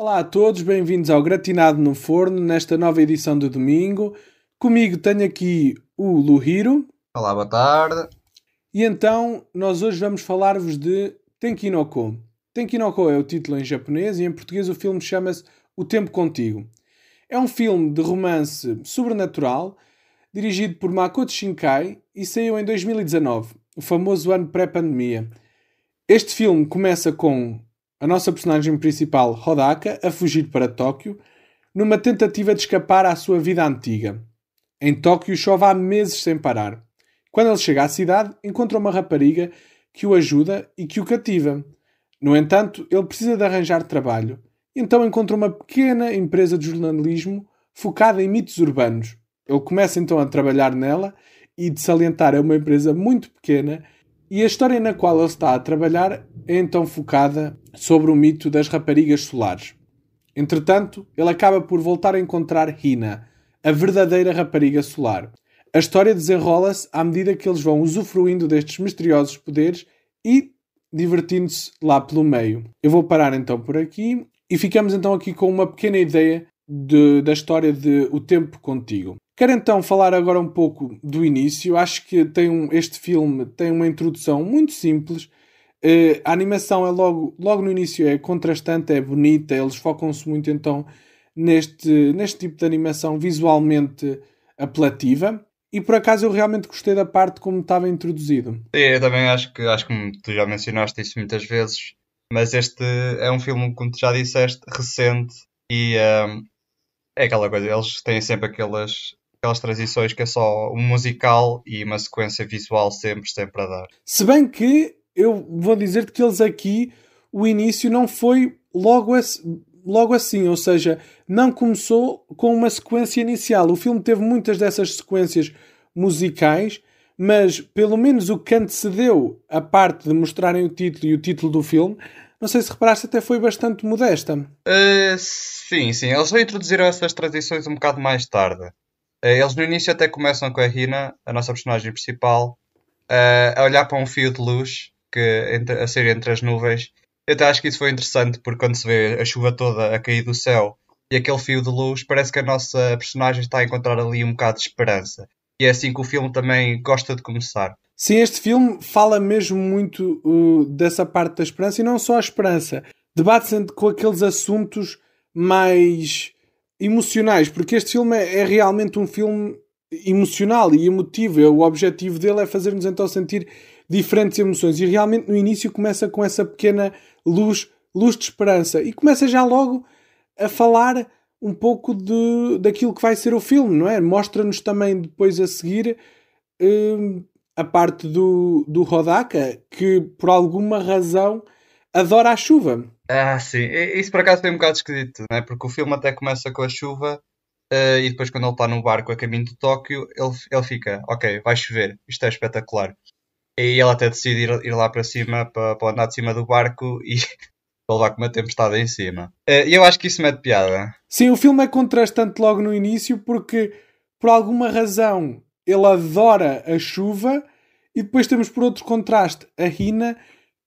Olá a todos, bem-vindos ao Gratinado no Forno, nesta nova edição de domingo. Comigo tenho aqui o Luhiro. Olá, boa tarde. E então, nós hoje vamos falar-vos de Tenkinoko. Tenkinoko é o título em japonês e em português o filme chama-se O Tempo Contigo. É um filme de romance sobrenatural dirigido por Makoto Shinkai e saiu em 2019, o famoso ano pré-pandemia. Este filme começa com a nossa personagem principal, Hodaka, a fugir para Tóquio, numa tentativa de escapar à sua vida antiga. Em Tóquio chove há meses sem parar. Quando ele chega à cidade, encontra uma rapariga que o ajuda e que o cativa. No entanto, ele precisa de arranjar trabalho. Então encontra uma pequena empresa de jornalismo focada em mitos urbanos. Ele começa então a trabalhar nela e de salientar é uma empresa muito pequena e a história na qual ele está a trabalhar é então focada sobre o mito das raparigas solares. Entretanto, ele acaba por voltar a encontrar Hina, a verdadeira rapariga solar. A história desenrola-se à medida que eles vão usufruindo destes misteriosos poderes e divertindo-se lá pelo meio. Eu vou parar então por aqui e ficamos então aqui com uma pequena ideia de, da história de O Tempo Contigo. Quero então falar agora um pouco do início. Acho que tem um, este filme tem uma introdução muito simples. Uh, a animação é logo, logo no início é contrastante, é bonita. Eles focam-se muito então neste, neste tipo de animação visualmente apelativa. E por acaso eu realmente gostei da parte como estava introduzido. Sim, eu também acho que, acho que tu já mencionaste isso muitas vezes, mas este é um filme, como tu já disseste, recente e um, é aquela coisa, eles têm sempre aquelas, aquelas transições que é só um musical e uma sequência visual sempre, sempre a dar. Se bem que eu vou dizer-te que eles aqui, o início não foi logo, assim, logo assim, ou seja, não começou com uma sequência inicial. O filme teve muitas dessas sequências musicais, mas pelo menos o que antecedeu a parte de mostrarem o título e o título do filme não sei se reparaste, até foi bastante modesta. Uh, sim, sim. Eles vão introduzir essas tradições um bocado mais tarde. Uh, eles no início até começam com a Rina, a nossa personagem principal, uh, a olhar para um fio de luz que, a sair entre as nuvens. Eu até acho que isso foi interessante, porque quando se vê a chuva toda a cair do céu e aquele fio de luz, parece que a nossa personagem está a encontrar ali um bocado de esperança. E é assim que o filme também gosta de começar. Sim, este filme fala mesmo muito uh, dessa parte da esperança e não só a esperança. Debate-se com aqueles assuntos mais emocionais, porque este filme é, é, realmente um filme emocional e emotivo. O objetivo dele é fazer-nos então sentir diferentes emoções. E realmente no início começa com essa pequena luz, luz de esperança. E começa já logo a falar um pouco de, daquilo que vai ser o filme, não é? Mostra-nos também depois a seguir. Uh, a parte do, do Rodaka, que por alguma razão adora a chuva. Ah, sim. Isso por acaso tem um bocado esquisito, né? porque o filme até começa com a chuva uh, e depois quando ele está no barco a caminho de Tóquio, ele, ele fica, ok, vai chover, isto é espetacular. E ele até decide ir, ir lá para cima, para, para andar de cima do barco e para levar com uma tempestade em cima. Uh, e eu acho que isso mete piada. Sim, o filme é contrastante logo no início porque por alguma razão ele adora a chuva e depois temos por outro contraste a Rina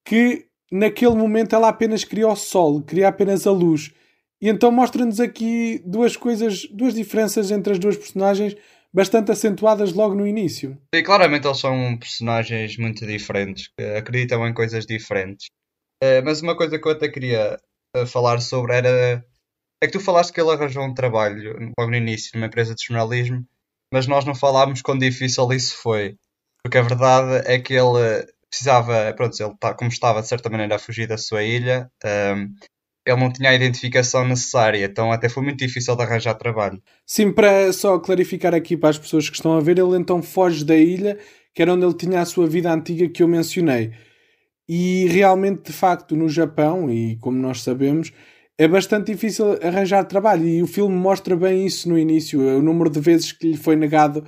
que naquele momento ela apenas queria o sol, queria apenas a luz. E então mostra-nos aqui duas coisas, duas diferenças entre as duas personagens bastante acentuadas logo no início. E claramente eles são personagens muito diferentes, que acreditam em coisas diferentes. Uh, mas uma coisa que eu até queria uh, falar sobre era é que tu falaste que ele arranjou um trabalho logo no início numa empresa de jornalismo mas nós não falámos quão difícil isso foi. Porque a verdade é que ele precisava, pronto, ele tá, como estava de certa maneira a fugir da sua ilha, um, ele não tinha a identificação necessária, então até foi muito difícil de arranjar trabalho. Sim, para só clarificar aqui para as pessoas que estão a ver, ele então foge da ilha, que era onde ele tinha a sua vida antiga que eu mencionei. E realmente, de facto, no Japão, e como nós sabemos, é bastante difícil arranjar trabalho e o filme mostra bem isso no início, o número de vezes que lhe foi negado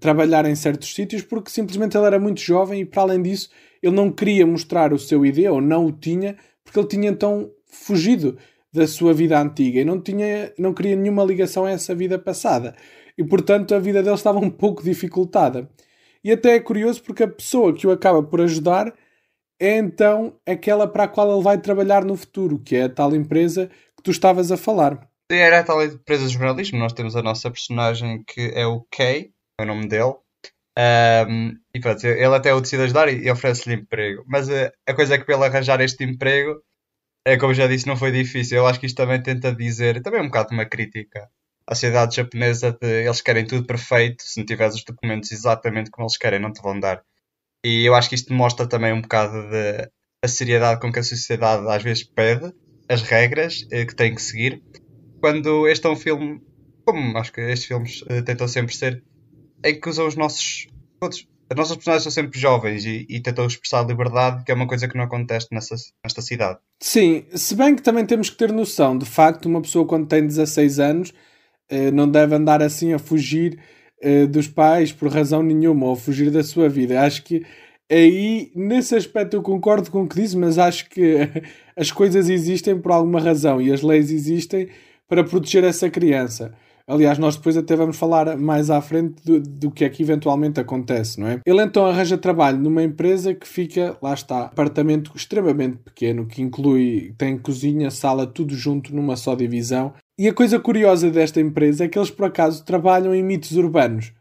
trabalhar em certos sítios porque simplesmente ele era muito jovem e para além disso ele não queria mostrar o seu ID ou não o tinha porque ele tinha então fugido da sua vida antiga e não tinha não queria nenhuma ligação a essa vida passada e portanto a vida dele estava um pouco dificultada e até é curioso porque a pessoa que o acaba por ajudar é então aquela para a qual ele vai trabalhar no futuro, que é a tal empresa que tu estavas a falar. Era a tal empresa de jornalismo. Nós temos a nossa personagem que é o Kay, o nome dele. Um, e pronto, ele até o decide ajudar e, oferece-lhe emprego. Mas uh, a coisa é que para ele arranjar este emprego, é como já disse, não foi difícil. Eu acho que isto também tenta dizer, também é um bocado uma crítica à sociedade japonesa de eles querem tudo perfeito, se não tiveres os documentos exatamente como eles querem, não te vão dar. E eu acho que isto mostra também um bocado de a seriedade com que a sociedade às vezes pede as regras eh, que tem que seguir. Quando este é um filme, como acho que estes filmes uh, tentam sempre ser, em que usam os nossos. Todos, as nossas personagens são sempre jovens e, e tentam expressar liberdade, que é uma coisa que não acontece nessa, nesta cidade. Sim, se bem que também temos que ter noção, de facto, uma pessoa quando tem 16 anos uh, não deve andar assim a fugir uh, dos pais por razão nenhuma ou a fugir da sua vida. Acho que aí, nesse aspecto, eu concordo com o que diz, mas acho que as coisas existem por alguma razão e as leis existem para proteger essa criança. Aliás, nós depois até vamos falar mais à frente do, do, que é que eventualmente acontece, não é? Ele então arranja trabalho numa empresa que fica, lá está, apartamento extremamente pequeno, que inclui, tem cozinha, sala, tudo junto numa só divisão. E a coisa curiosa desta empresa é que eles por acaso trabalham em mitos urbanos.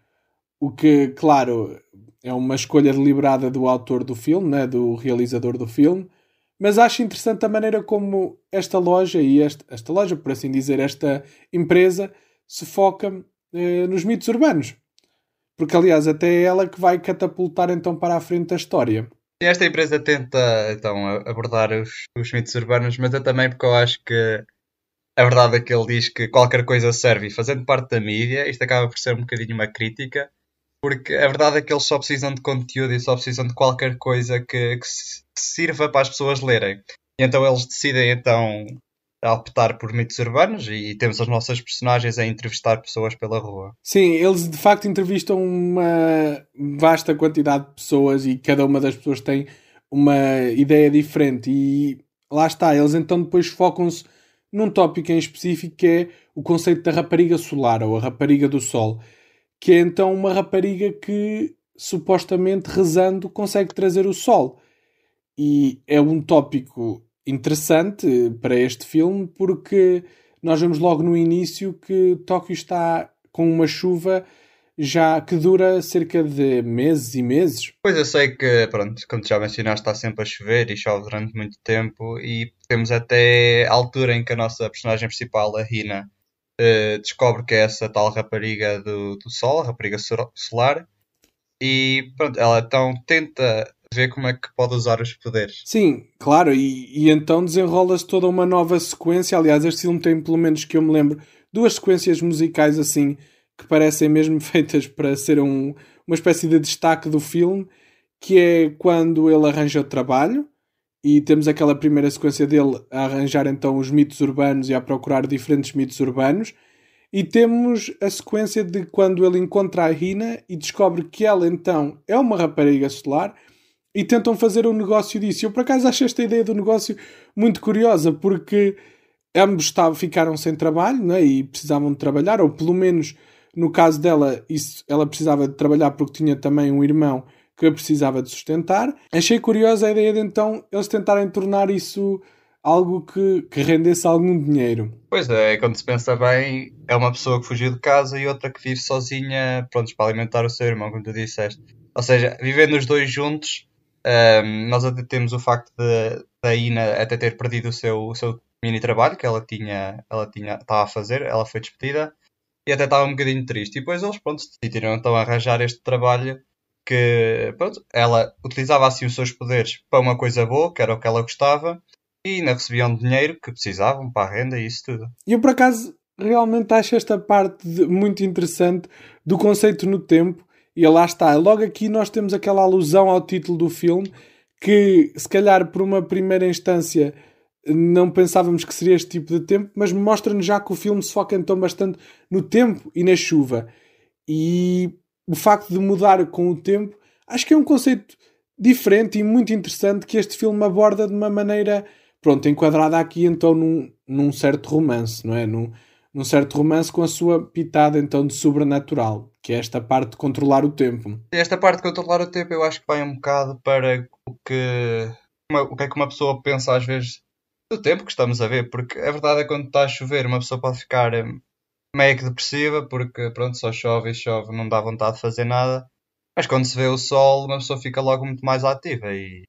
O que, claro, é uma escolha deliberada do autor do filme, né, do realizador do filme, mas acho interessante a maneira como esta loja e esta, esta loja, por assim dizer, esta empresa se foca eh, nos mitos urbanos. Porque, aliás, até é ela que vai catapultar então para a frente a história. Esta empresa tenta então abordar os, os mitos urbanos, mas é também porque eu acho que a verdade é que ele diz que qualquer coisa serve fazendo parte da mídia, isto acaba por ser um bocadinho uma crítica, porque a verdade é que eles só precisam de conteúdo e só precisam de qualquer coisa que, que sirva para as pessoas lerem. E então eles decidem então optar por mitos urbanos e temos as nossas personagens a entrevistar pessoas pela rua. Sim, eles de facto entrevistam uma vasta quantidade de pessoas e cada uma das pessoas tem uma ideia diferente e lá está, eles então depois focam-se num tópico em específico que é o conceito da rapariga solar ou a rapariga do sol que é então uma rapariga que supostamente rezando consegue trazer o sol. E é um tópico interessante para este filme porque nós vemos logo no início que Tóquio está com uma chuva já que dura cerca de meses e meses. Pois eu sei que, pronto, como já mencionaste, está sempre a chover e chove durante muito tempo e temos até a altura em que a nossa personagem principal, a Rina, uh, descobre que é essa tal rapariga do, do Sol, a rapariga solar, e pronto, ela então tenta ver como é que pode usar os poderes. Sim, claro, e, e então desenrola-se toda uma nova sequência. Aliás, este filme tem, pelo menos que eu me lembro, duas sequências musicais assim que parecem mesmo feitas para ser um, uma espécie de destaque do filme, que é quando ele arranja o trabalho e temos aquela primeira sequência dele a arranjar então os mitos urbanos e a procurar diferentes mitos urbanos. E temos a sequência de quando ele encontra a Rina e descobre que ela então é uma rapariga solar e tentam fazer um negócio disso. Eu por acaso acho esta ideia do negócio muito curiosa porque ambos estavam, ficaram sem trabalho né, e precisavam de trabalhar, ou pelo menos no caso dela, isso, ela precisava de trabalhar porque tinha também um irmão que precisava de sustentar. Achei curiosa a ideia de então eles tentarem tornar isso algo que, que rendesse algum dinheiro. Pois é, quando se pensa bem, é uma pessoa que fugiu de casa e outra que vive sozinha, prontos, para alimentar o seu irmão, como tu disseste. Ou seja, vivendo os dois juntos, um, nós até temos o facto de, da Ina até ter perdido o seu, o seu mini trabalho que ela tinha, ela tinha, estava a fazer, ela foi despedida e até estava um bocadinho triste. E depois eles, pronto, decidiram então arranjar este trabalho que pronto, ela utilizava assim os seus poderes para uma coisa boa, que era o que ela gostava, e ainda recebiam dinheiro que precisavam para a renda e isso tudo. Eu por acaso realmente acho esta parte de, muito interessante do conceito no tempo, e lá está, logo aqui nós temos aquela alusão ao título do filme que se calhar por uma primeira instância não pensávamos que seria este tipo de tempo, mas mostra-nos já que o filme se foca então bastante no tempo e na chuva. E o facto de mudar com o tempo, acho que é um conceito diferente e muito interessante que este filme aborda de uma maneira, pronto, enquadrada aqui então num, num certo romance, não é? Num, num certo romance com a sua pitada então de sobrenatural, que é esta parte de controlar o tempo. Esta parte de controlar o tempo eu acho que vai um bocado para o que, uma, o que é que uma pessoa pensa às vezes do tempo que estamos a ver, porque a verdade é que quando está a chover uma pessoa pode ficar hum, meio que depressiva porque pronto, só chove e chove, não dá vontade de fazer nada. Mas quando se vê o sol, uma pessoa fica logo muito mais ativa e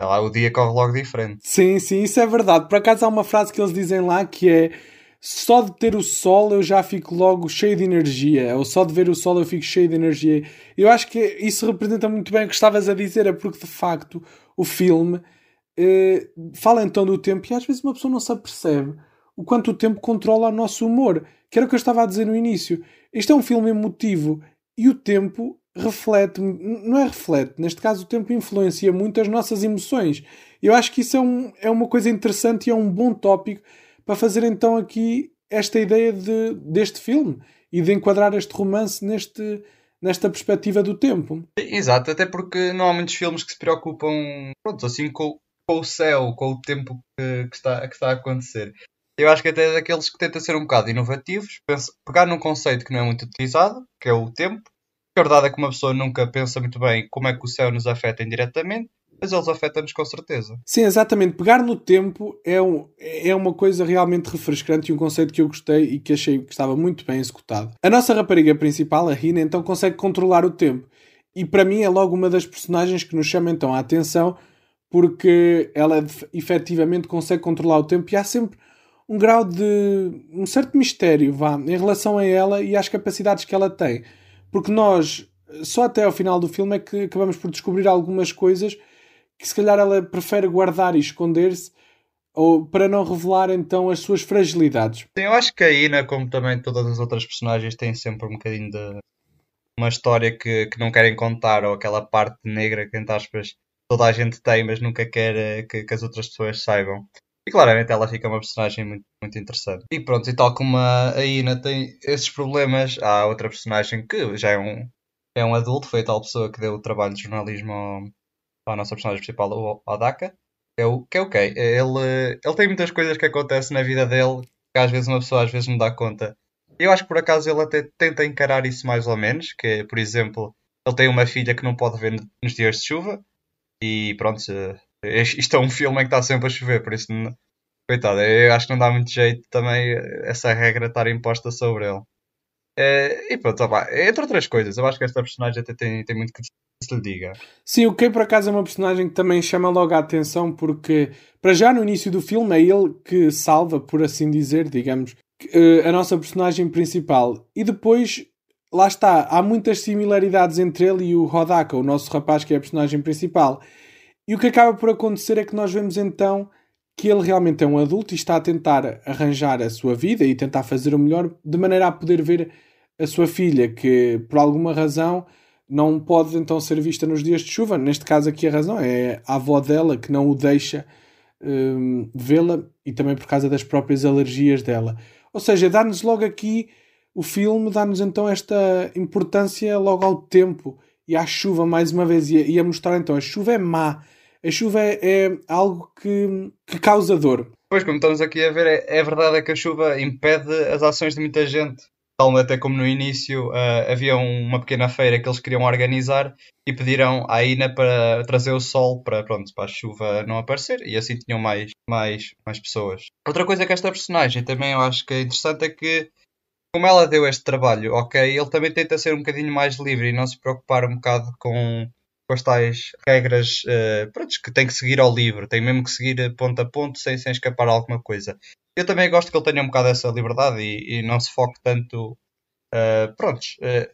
lá, o dia corre logo diferente. Sim, sim, isso é verdade. Por acaso há uma frase que eles dizem lá que é só de ter o sol eu já fico logo cheio de energia, ou só de ver o sol eu fico cheio de energia. Eu acho que isso representa muito bem o que estavas a dizer, é porque de facto o filme eh, fala então do tempo e às vezes uma pessoa não se apercebe o quanto o tempo controla o nosso humor, que era o que eu estava a dizer no início. Este é um filme emotivo e o tempo reflete, não é reflete, neste caso o tempo influencia muito as nossas emoções. Eu acho que isso é, um, é uma coisa interessante e é um bom tópico para fazer então aqui esta ideia de, deste filme e de enquadrar este romance neste, nesta perspectiva do tempo. Exato, até porque não há muitos filmes que se preocupam pronto, assim com, com o céu, com o tempo que, que, está, que está a acontecer. Eu acho que até é daqueles que tentam ser um bocado inovativos, pegar num conceito que não é muito utilizado, que é o tempo. A verdade é que uma pessoa nunca pensa muito bem como é que o céu nos afeta indiretamente, mas eles afetam-nos com certeza. Sim, exatamente. Pegar no tempo é, um, é uma coisa realmente refrescante e um conceito que eu gostei e que achei que estava muito bem executado. A nossa rapariga principal, a Rina, então consegue controlar o tempo. E para mim é logo uma das personagens que nos chama então a atenção porque ela efetivamente consegue controlar o tempo e há sempre um grau de um certo mistério vá, em relação a ela e às capacidades que ela tem. Porque nós, só até ao final do filme, é que acabamos por descobrir algumas coisas que se calhar ela prefere guardar e esconder-se ou para não revelar então as suas fragilidades. Eu acho que a Ina, como também todas as outras personagens, têm sempre um bocadinho de uma história que, que não querem contar, ou aquela parte negra que, entre aspas, toda a gente tem, mas nunca quer eh, que, que as outras pessoas saibam. E claramente ela fica uma personagem muito, muito interessante. E pronto, e tal como a Ina tem esses problemas, há outra personagem que já é um, é um adulto, foi a tal pessoa que deu o trabalho de jornalismo à nossa personagem principal, o Adaka. É o, que é ok. Ele, ele tem muitas coisas que acontecem na vida dele que às vezes uma pessoa às vezes não dá conta. Eu acho que por acaso ele até tenta encarar isso mais ou menos, que por exemplo, ele tem uma filha que não pode ver nos dias de chuva e pronto, isto é um filme em que está sempre a chover, por isso, coitado, eu acho que não dá muito jeito também essa regra estar imposta sobre ele. É, e pronto, opa, entre outras coisas, eu acho que esta personagem até tem, tem muito que se lhe diga. Sim, o Kay por acaso é uma personagem que também chama logo a atenção porque, para já no início do filme, é ele que salva, por assim dizer, digamos, a nossa personagem principal. E depois, lá está, há muitas similaridades entre ele e o Rodaka, o nosso rapaz que é a personagem principal. E o que acaba por acontecer é que nós vemos então que ele realmente é um adulto e está a tentar arranjar a sua vida e tentar fazer o melhor de maneira a poder ver a sua filha, que por alguma razão não pode então ser vista nos dias de chuva. Neste caso aqui a razão é a avó dela que não o deixa um, vê-la e também por causa das próprias alergias dela. Ou seja, dá-nos logo aqui o filme, dá-nos então esta importância logo ao tempo e à chuva mais uma vez e a, e a mostrar então a chuva é má a chuva é, é algo que, que, causa dor. Pois, como estamos aqui a ver, é, é, verdade é que a chuva impede as ações de muita gente. Tal até como no início uh, havia uma pequena feira que eles queriam organizar e pediram à Ina para trazer o sol para, pronto, para a chuva não aparecer e assim tinham mais, mais, mais pessoas. Outra coisa que esta personagem também eu acho que é interessante é que como ela deu este trabalho, ok, ele também tenta ser um bocadinho mais livre e não se preocupar um bocado com com as tais regras uh, pronto, que tem que seguir ao livro, tem mesmo que seguir ponto a ponto sem, sem escapar a alguma coisa. Eu também gosto que ele tenha um bocado essa liberdade e, e não se foque tanto uh, prontos, uh,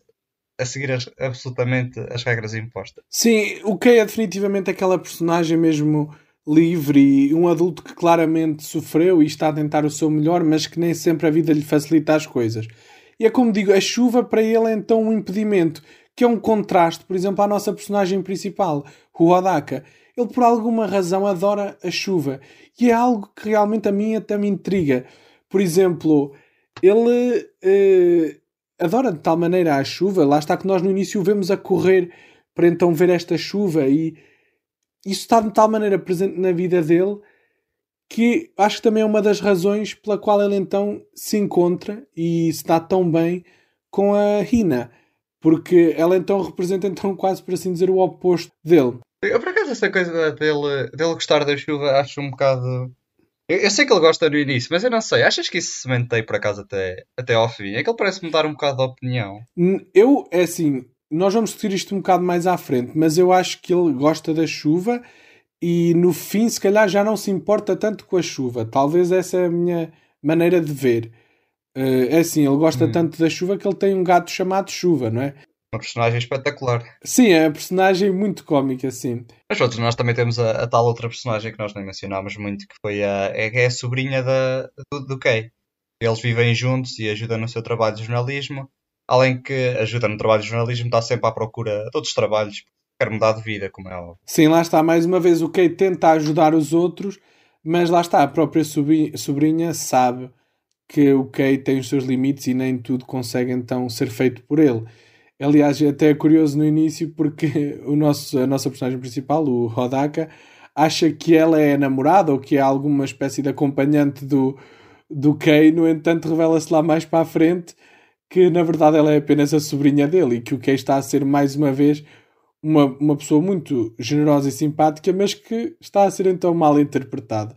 a seguir as, absolutamente as regras impostas. Sim, o Kay é definitivamente aquela personagem mesmo livre e um adulto que claramente sofreu e está a tentar o seu melhor, mas que nem sempre a vida lhe facilita as coisas. E é como digo, a chuva para ele é então um impedimento que é um contraste, por exemplo, à nossa personagem principal, o Odaka. Ele, por alguma razão, adora a chuva. E é algo que realmente a mim até me intriga. Por exemplo, ele eh, adora de tal maneira a chuva. Lá está que nós no início o vemos a correr para então ver esta chuva. E isso está de tal maneira presente na vida dele que acho que também é uma das razões pela qual ele então se encontra e se dá tão bem com a Rina porque ela então representa então quase por assim dizer o oposto dele. Eu por acaso essa coisa dele, dele gostar da chuva acho um bocado Eu, eu, sei que ele gosta no início, mas eu não sei. Achas que isso se mantém por acaso até, até ao fim? É que ele parece mudar um bocado de opinião. Eu, é assim, nós vamos discutir isto um bocado mais à frente, mas eu acho que ele gosta da chuva e no fim, se calhar, já não se importa tanto com a chuva. Talvez essa é a minha maneira de ver. Uh, é assim, ele gosta hum. tanto da chuva que ele tem um gato chamado Chuva, não é? Uma personagem espetacular. Sim, é uma personagem muito cómica, sim. Mas outros, nós também temos a, a, tal outra personagem que nós nem mencionámos muito, que foi a, é, é a sobrinha da, do, do Kay. Eles vivem juntos e ajudam no seu trabalho de jornalismo. Além que ajuda no trabalho de jornalismo, está sempre à procura de outros trabalhos, quer mudar de vida, como é óbvio. Sim, lá está, mais uma vez, o Kay tenta ajudar os outros, mas lá está, a própria sobrinha sabe que o Kay tem os seus limites e nem tudo consegue então ser feito por ele. Aliás, até é curioso no início porque o nosso, a nossa personagem principal, o Rodaka, acha que ela é namorada ou que é alguma espécie de acompanhante do, do Kay, no entanto revela-se lá mais para a frente que na verdade ela é apenas a sobrinha dele e que o Kay está a ser mais uma vez uma, uma pessoa muito generosa e simpática, mas que está a ser então mal interpretado,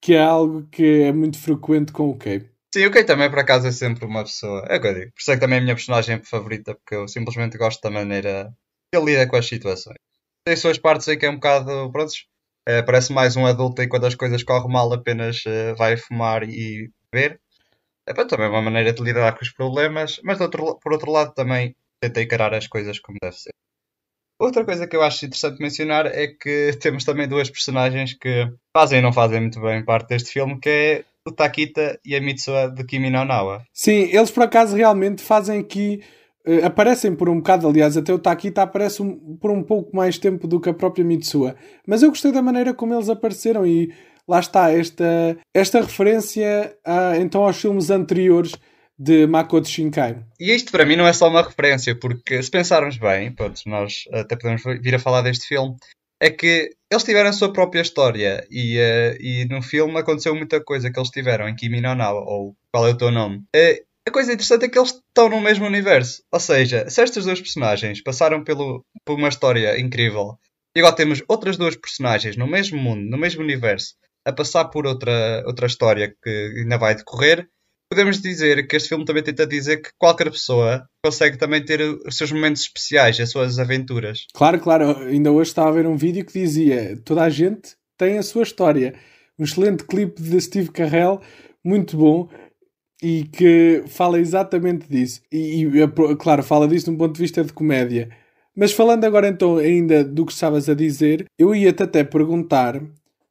que é algo que é muito frequente com o Kay. Sim, o também, por acaso, é sempre uma pessoa. É o que eu digo. Por isso é que também é a minha personagem favorita, porque eu simplesmente gosto da maneira que ele lida com as situações. Tem suas partes aí que é um bocado. Pronto, é, parece mais um adulto e quando as coisas correm mal apenas uh, vai fumar e beber. É também é uma maneira de lidar com os problemas, mas outro, por outro lado também tenta encarar as coisas como deve ser. Outra coisa que eu acho interessante mencionar é que temos também duas personagens que fazem e não fazem muito bem parte deste filme, que é o Takita e a Mitsuha de Kimi no Nawa. Sim, eles por acaso realmente fazem aqui. Uh, aparecem por um bocado, aliás, até o Takita aparece um, por um pouco mais tempo do que a própria Mitsuha. Mas eu gostei da maneira como eles apareceram e lá está esta, esta referência a, então aos filmes anteriores de Makoto Shinkai. E isto para mim não é só uma referência, porque se pensarmos bem, pronto, nós até podemos vir a falar deste filme, é que eles tiveram a sua própria história e, uh, e no filme aconteceu muita coisa que eles tiveram em Kimi no Nawa, ou qual é o teu nome. Uh, a coisa interessante é que eles estão no mesmo universo. Ou seja, se estes dois personagens passaram pelo, por uma história incrível e agora temos outras duas personagens no mesmo mundo, no mesmo universo, a passar por outra, outra história que ainda vai decorrer, podemos dizer que este filme também tenta dizer que qualquer pessoa consegue também ter os seus momentos especiais, as suas aventuras. Claro, claro. Ainda hoje estava a ver um vídeo que dizia toda a gente tem a sua história. Um excelente clipe de Steve Carell, muito bom, e que fala exatamente disso. E, e claro, fala disso de um ponto de vista de comédia. Mas falando agora então ainda do que estavas a dizer, eu ia-te até perguntar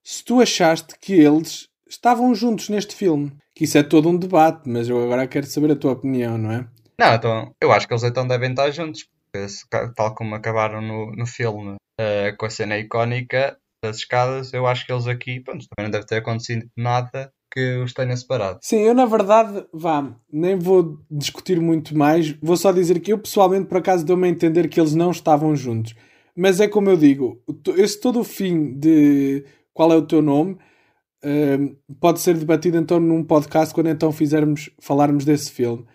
se tu achaste que eles estavam juntos neste filme que isso é todo um debate, mas eu agora quero saber a tua opinião, não é? Não, então, eu acho que eles então devem estar juntos, porque tal como acabaram no, no filme uh, com a cena icónica das escadas, eu acho que eles aqui, pronto, também não deve ter acontecido nada que os tenha separado. Sim, eu na verdade, vá, nem vou discutir muito mais, vou só dizer que eu pessoalmente por acaso deu-me a entender que eles não estavam juntos. Mas é como eu digo, esse todo o fim de qual é o teu nome pode ser debatido então num podcast quando então fizermos falarmos desse filme.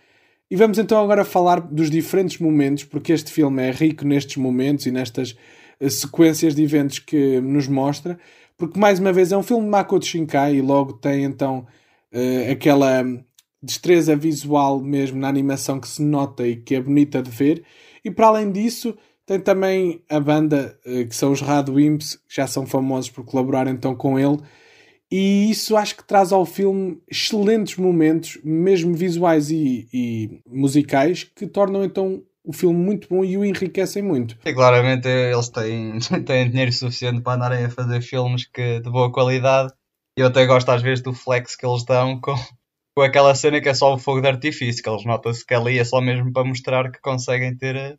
E vamos então agora falar dos diferentes momentos, porque este filme é rico nestes momentos e nestas uh, sequências de eventos que nos mostra, porque mais uma vez é um filme de Makoto Shinkai e logo tem então uh, aquela destreza visual mesmo na animação que se nota e que é bonita de ver. E para além disso, tem também a banda uh, que são os Radwimps, que já são famosos por colaborar então com ele e isso acho que traz ao filme excelentes momentos, mesmo visuais e, e musicais, que tornam então o filme muito bom e o enriquecem muito. E claramente eles têm, têm dinheiro suficiente para andarem a fazer filmes que, de boa qualidade. E eu até gosto às vezes do flex que eles dão com, com aquela cena que é só o fogo de artifício, que eles notam-se que ali é só mesmo para mostrar que conseguem ter eh,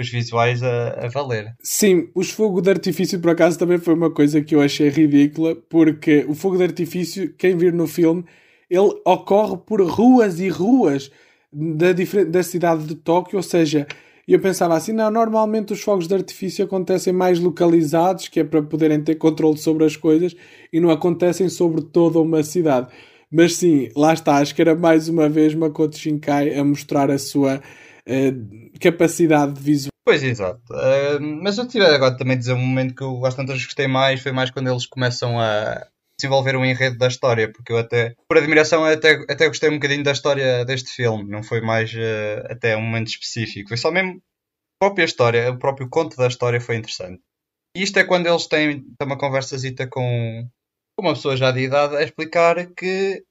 os visuais a, a, valer. Sim, os fogo de artifício por acaso também foi uma coisa que eu achei ridícula, porque o fogo de artifício, quem vir no filme, ele ocorre por ruas e ruas da, da cidade de Tóquio, ou seja, eu pensava assim, não, normalmente os fogos de artifício acontecem mais localizados, que é para poderem ter controle sobre as coisas, e não acontecem sobre toda uma cidade. Mas sim, lá está, acho que era mais uma vez Makoto Shinkai a mostrar a sua uh, capacidade visual. Pois, exato. Uh, mas eu tive agora também dizer um momento que eu bastante gostei mais, foi mais quando eles começam a, desenvolver o enredo da história, porque eu até, por admiração, até, até gostei um bocadinho da história deste filme, não foi mais uh, até um momento específico, foi só mesmo a própria história, o próprio conto da história foi interessante. E isto é quando eles têm, têm uma conversazita com uma pessoa já de idade a explicar que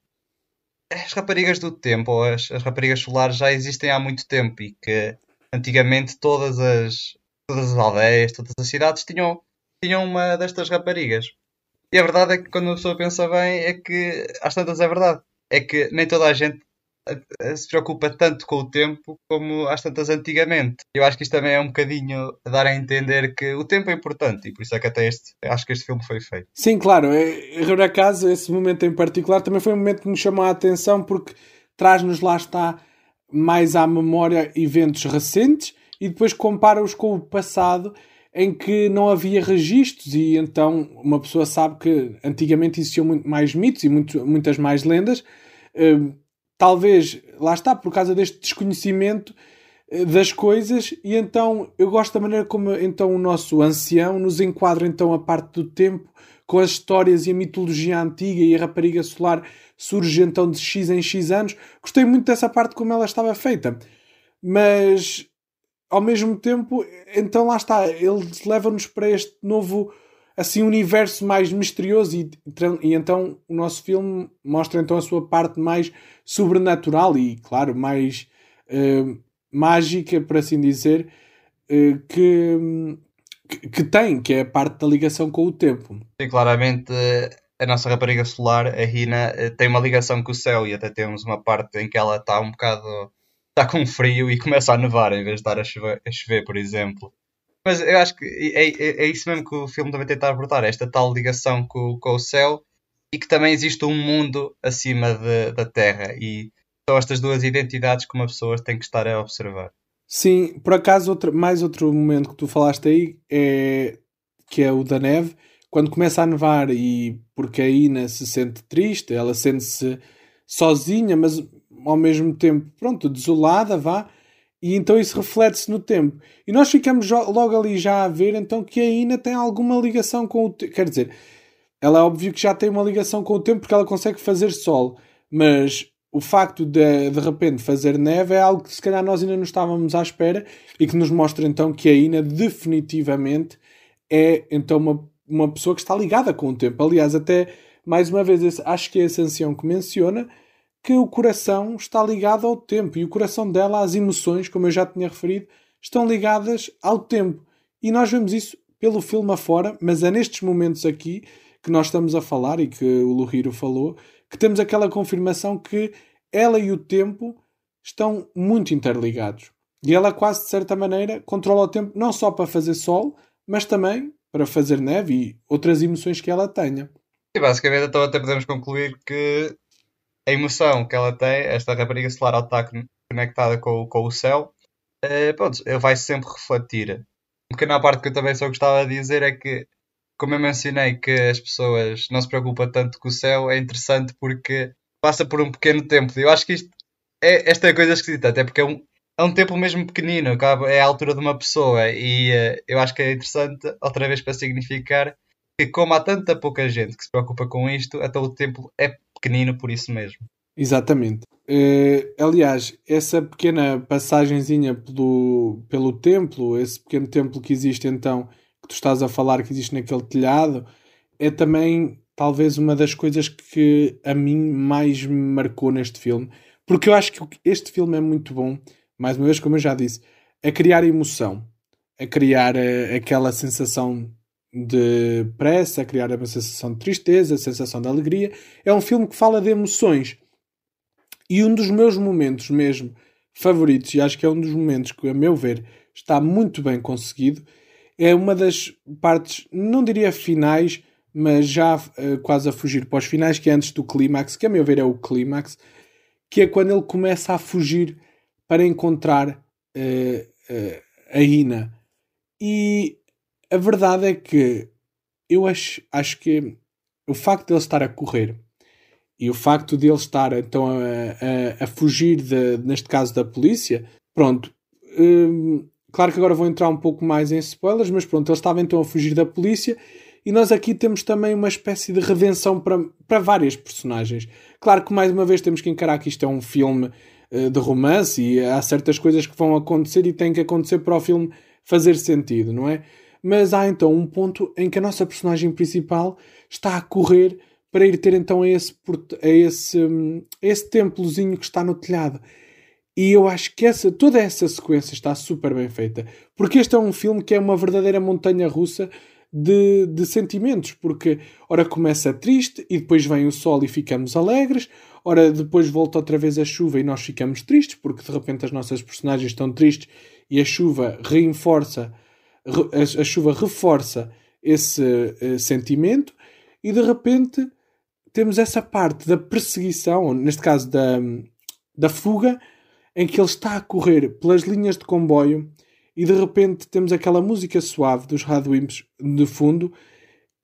as raparigas do tempo, ou as, as raparigas solares já existem há muito tempo e que antigamente todas as, todas as aldeias, todas as cidades tinham, tinham uma destas raparigas. E a verdade é que quando a pessoa pensa bem, é que às tantas é verdade. É que nem toda a gente se preocupa tanto com o tempo como às tantas antigamente. Eu acho que isto também é um bocadinho dar a entender que o tempo é importante e por isso é que até este, acho que este filme foi feito. Sim, claro. É, por acaso, esse momento em particular também foi um momento que me chamou a atenção porque traz-nos lá está mais à memória eventos recentes e depois compara-os com o passado em que não havia registros e então uma pessoa sabe que antigamente existiam muito mais mitos e muito, muitas mais lendas. Uh, talvez, lá está, por causa deste desconhecimento uh, das coisas e então eu gosto da maneira como então o nosso ancião nos enquadra então a parte do tempo com as histórias e a mitologia antiga e a rapariga solar surge então de X em X anos. Gostei muito dessa parte como ela estava feita. Mas ao mesmo tempo, então lá está, ele leva-nos para este novo assim universo mais misterioso e, e, então o nosso filme mostra então a sua parte mais sobrenatural e claro mais uh, mágica por assim dizer uh, que, que tem que é a parte da ligação com o tempo Sim, claramente a nossa rapariga solar a Rina eh, tem uma ligação com o céu e até temos uma parte em que ela está um bocado está com frio e começa a nevar em vez de estar a chover, a chover por exemplo. Mas eu acho que é, é, é, isso mesmo que o filme também tenta abordar, esta tal ligação com, com o céu e que também existe um mundo acima de, da Terra e são estas duas identidades que uma pessoa tem que estar a observar. Sim, por acaso outro, mais outro momento que tu falaste aí é que é o da neve, quando começa a nevar e porque a Ina se sente triste, ela sente-se sozinha, mas ao mesmo tempo, pronto, desolada, vá, e então isso reflete-se no tempo. E nós ficamos logo ali já a ver então que a Ina tem alguma ligação com o tempo. Quer dizer, ela é óbvio que já tem uma ligação com o tempo porque ela consegue fazer sol, mas o facto de de repente fazer neve é algo que se calhar nós ainda não estávamos à espera e que nos mostra então que a Ina definitivamente é então uma, uma pessoa que está ligada com o tempo. Aliás, até mais uma vez, acho que é esse ancião que menciona que o coração está ligado ao tempo e o coração dela, as emoções, como eu já tinha referido, estão ligadas ao tempo. E nós vemos isso pelo filme afora, mas é nestes momentos aqui que nós estamos a falar e que o Luhiro falou, que temos aquela confirmação que ela e o tempo estão muito interligados. E ela, quase de certa maneira, controla o tempo não só para fazer sol, mas também para fazer neve e outras emoções que ela tenha. E basicamente, então, até podemos concluir que a emoção que ela tem, esta rapariga solar ao estar conectada com, com o céu, uh, pronto, vai sempre refletir. Um pequena parte que eu também só gostava de dizer é que, como eu mencionei, que as pessoas não se preocupam tanto com o céu, é interessante porque passa por um pequeno tempo. Eu acho que isto é, esta é coisa esquisita, até porque é um, é um tempo mesmo pequenino, é a altura de uma pessoa, e uh, eu acho que é interessante, outra vez para significar que, como há tanta pouca gente que se preocupa com isto, até o tempo é pequenino por isso mesmo. Exatamente. Uh, aliás, essa pequena passagenzinha pelo, pelo templo, esse pequeno templo que existe então, que tu estás a falar que existe naquele telhado, é também talvez uma das coisas que a mim mais me marcou neste filme, porque eu acho que este filme é muito bom, mais uma vez, como eu já disse, a criar emoção, a criar uh, aquela sensação de pressa, criar uma sensação de tristeza, sensação de alegria. É um filme que fala de emoções. E um dos meus momentos mesmo favoritos, e acho que é um dos momentos que, a meu ver, está muito bem conseguido, é uma das partes, não diria finais, mas já uh, quase a fugir para os finais, que é antes do clímax, que a meu ver é o clímax, que é quando ele começa a fugir para encontrar uh, uh, a Ina. E a verdade é que eu acho, acho que o facto de ele estar a correr e o facto de ele estar então a, a, a fugir, de, neste caso da polícia, pronto. Hum, claro que agora vou entrar um pouco mais em spoilers, mas pronto, ele estava então a fugir da polícia e nós aqui temos também uma espécie de redenção para, para várias personagens. Claro que mais uma vez temos que encarar que isto é um filme uh, de romance e há certas coisas que vão acontecer e têm que acontecer para o filme fazer sentido, não é? Mas há então um ponto em que a nossa personagem principal está a correr para ir ter então a esse, a esse, hum, a esse templozinho que está no telhado. E eu acho que essa, toda essa sequência está super bem feita. Porque este é um filme que é uma verdadeira montanha russa de, de sentimentos. Porque, ora, começa triste e depois vem o sol e ficamos alegres. Ora, depois volta outra vez a chuva e nós ficamos tristes. Porque de repente as nossas personagens estão tristes e a chuva reforça, a, a chuva reforça esse uh, sentimento. E de repente temos essa parte da perseguição, neste caso da, da fuga em que ele está a correr pelas linhas de comboio e de repente temos aquela música suave dos Radwimps de fundo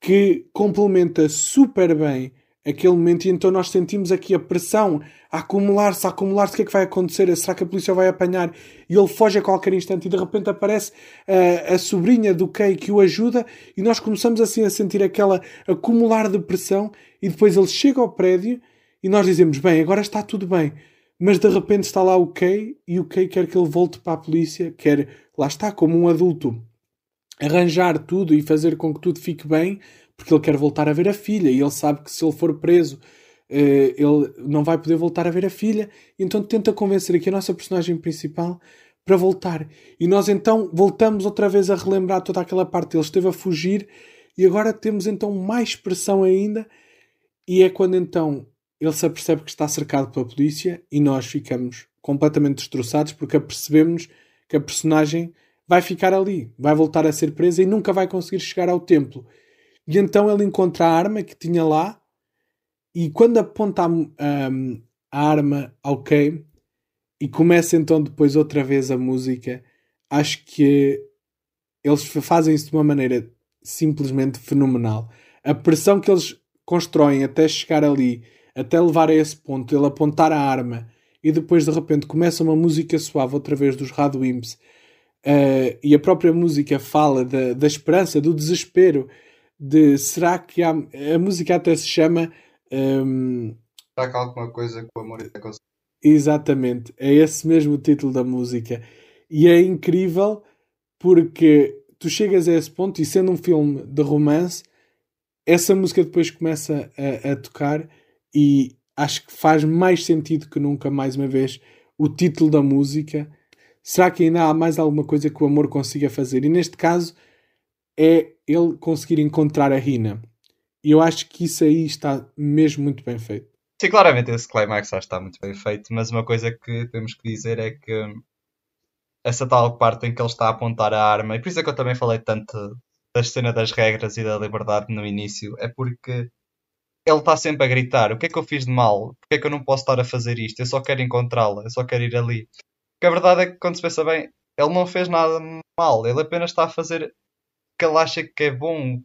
que complementa super bem aquele momento e então nós sentimos aqui a pressão a acumular-se, a acumular-se, o que é que vai acontecer? Será que a polícia vai apanhar? E ele foge a qualquer instante e de repente aparece a, eh, a sobrinha do Kay que o ajuda e nós começamos assim a sentir aquela acumular de pressão e depois ele chega ao prédio e nós dizemos, bem, agora está tudo bem mas de repente está lá o Kay e o Kay quer que ele volte para a polícia, quer, lá está, como um adulto, arranjar tudo e fazer com que tudo fique bem, porque ele quer voltar a ver a filha e ele sabe que se ele for preso eh, ele não vai poder voltar a ver a filha, então tenta convencer aqui a nossa personagem principal para voltar. E nós então voltamos outra vez a relembrar toda aquela parte. Ele esteve a fugir e agora temos então mais pressão ainda. E é quando então ele se apercebe que está cercado pela polícia e nós ficamos completamente destroçados porque apercebemos que a personagem vai ficar ali, vai voltar a ser presa e nunca vai conseguir chegar ao templo. E então ele encontra a arma que tinha lá e quando aponta a, a, a arma ao Kay e começa então depois outra vez a música, acho que eles fazem isso de uma maneira simplesmente fenomenal. A pressão que eles constroem até chegar ali até levar a esse ponto, ele apontar a arma e depois de repente começa uma música suave outra vez dos Radwimps uh, e a própria música fala da, da esperança, do desespero de será que há, a música até se chama um, será que há alguma coisa que o amor conseguir? Exatamente, é esse mesmo o título da música e é incrível porque tu chegas a esse ponto e sendo um filme de romance essa música depois começa a, a tocar e acho que faz mais sentido que nunca, mais uma vez, o título da música. Será que ainda há mais alguma coisa que o amor consiga fazer? E neste caso é ele conseguir encontrar a Rina. E eu acho que isso aí está mesmo muito bem feito. Sim, claramente esse climax já está muito bem feito, mas uma coisa que temos que dizer é que essa tal parte em que ele está a apontar a arma, e por isso é que eu também falei tanto da cena das regras e da liberdade no início, é porque ele está sempre a gritar: O que é que eu fiz de mal? Porquê é que eu não posso estar a fazer isto? Eu só quero encontrá-la, eu só quero ir ali. Porque a verdade é que, quando se pensa bem, ele não fez nada mal, ele apenas está a fazer que ele acha que é bom.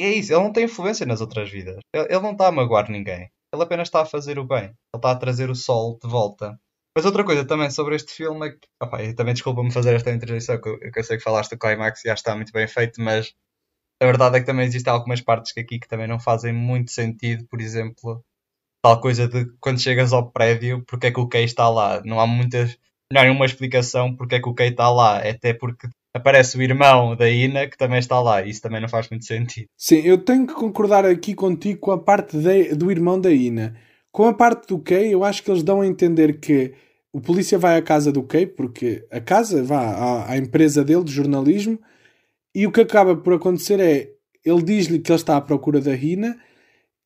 É isso, ele não tem influência nas outras vidas. Ele não está a magoar ninguém. Ele apenas está a fazer o bem. Ele está a trazer o sol de volta. Mas outra coisa também sobre este filme é que. Opa, também desculpa-me fazer esta introdução, que eu, que eu sei que falaste do climax e já está muito bem feito, mas a verdade é que também existem algumas partes que aqui que também não fazem muito sentido, por exemplo, tal coisa de quando chegas ao prédio, porque é que o Kay está lá. Não há muitas, não há nenhuma explicação porque é que o Kay está lá, é até porque aparece o irmão da Ina que também está lá, isso também não faz muito sentido. Sim, eu tenho que concordar aqui contigo com a parte de, do irmão da Ina. Com a parte do Kay, eu acho que eles dão a entender que o polícia vai à casa do Kay, porque a casa vai à, à empresa dele de jornalismo e o que acaba por acontecer é ele diz-lhe que ele está à procura da Rina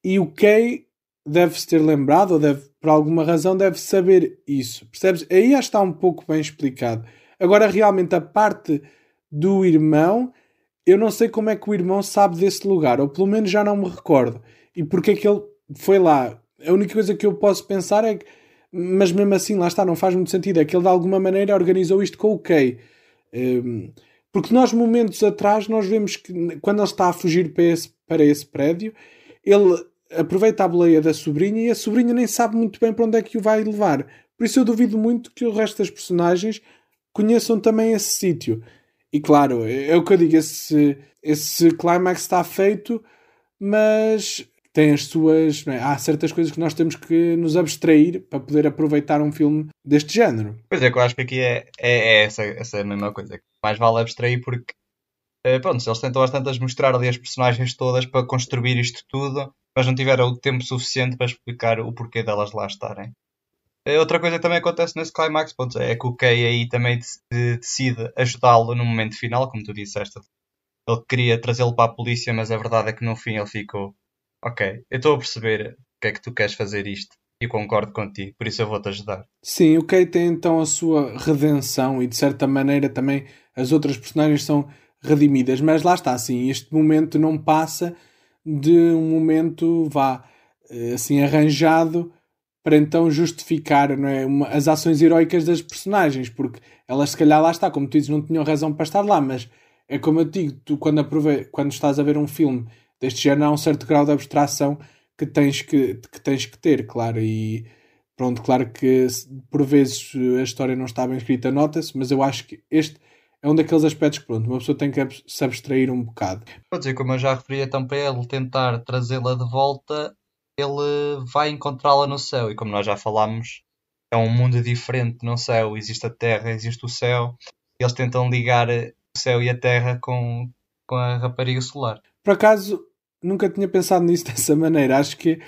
e o Kay deve-se ter lembrado, ou deve, por alguma razão, deve saber isso. Percebes? Aí já está um pouco bem explicado. Agora, realmente, a parte do irmão, eu não sei como é que o irmão sabe desse lugar, ou pelo menos já não me recordo. E porque é que ele foi lá. A única coisa que eu posso pensar é que, mas mesmo assim, lá está, não faz muito sentido. É que ele de alguma maneira organizou isto com o Kay. Um, porque nós, momentos atrás, nós vemos que quando ele está a fugir para esse, para esse prédio, ele aproveita a boleia da sobrinha e a sobrinha nem sabe muito bem para onde é que o vai levar. Por isso eu duvido muito que o resto das personagens conheçam também esse sítio. E claro, é, o que eu digo, esse, esse climax está feito, mas tem as suas. É? Há certas coisas que nós temos que nos abstrair para poder aproveitar um filme deste género. Pois é, que eu acho que aqui é, é, é essa, essa mesma coisa. Mais vale abstrair porque. Eh, pronto, eles tentam às tantas mostrar ali as personagens todas para construir isto tudo, mas não tiveram o tempo suficiente para explicar o porquê delas lá estarem. Eh, outra coisa que também acontece nesse climax pronto, é que o Kay aí também decide ajudá-lo no momento final, como tu disseste. Ele queria trazê-lo para a polícia, mas a verdade é que no fim ele ficou ok, eu estou a perceber o que é que tu queres fazer isto e concordo contigo, por isso eu vou-te ajudar. Sim, o Kay tem então a sua redenção e de certa maneira também as outras personagens são redimidas, mas lá está, assim, este momento não passa de um momento, vá, eh, assim, arranjado para então justificar não é, uma, as ações heroicas das personagens, porque elas se calhar lá está, como tu dizes, não tinham razão para estar lá, mas é como eu digo, tu quando, aprove quando estás a ver um filme deste género há um certo grau de abstração que tens que, que tens que ter, claro, e pronto, claro que por vezes a história não está bem escrita, nota-se, mas eu acho que este é um daqueles aspectos que pronto, uma pessoa tem que se abstrair um bocado. Pode dizer, como eu já referi, então para ele tentar trazê-la de volta, ele vai encontrá-la no céu, e como nós já falámos, é um mundo diferente no céu, existe a terra, existe o céu, e eles tentam ligar o céu e a terra com, com a rapariga solar. Por acaso, nunca tinha pensado nisso dessa maneira. Acho que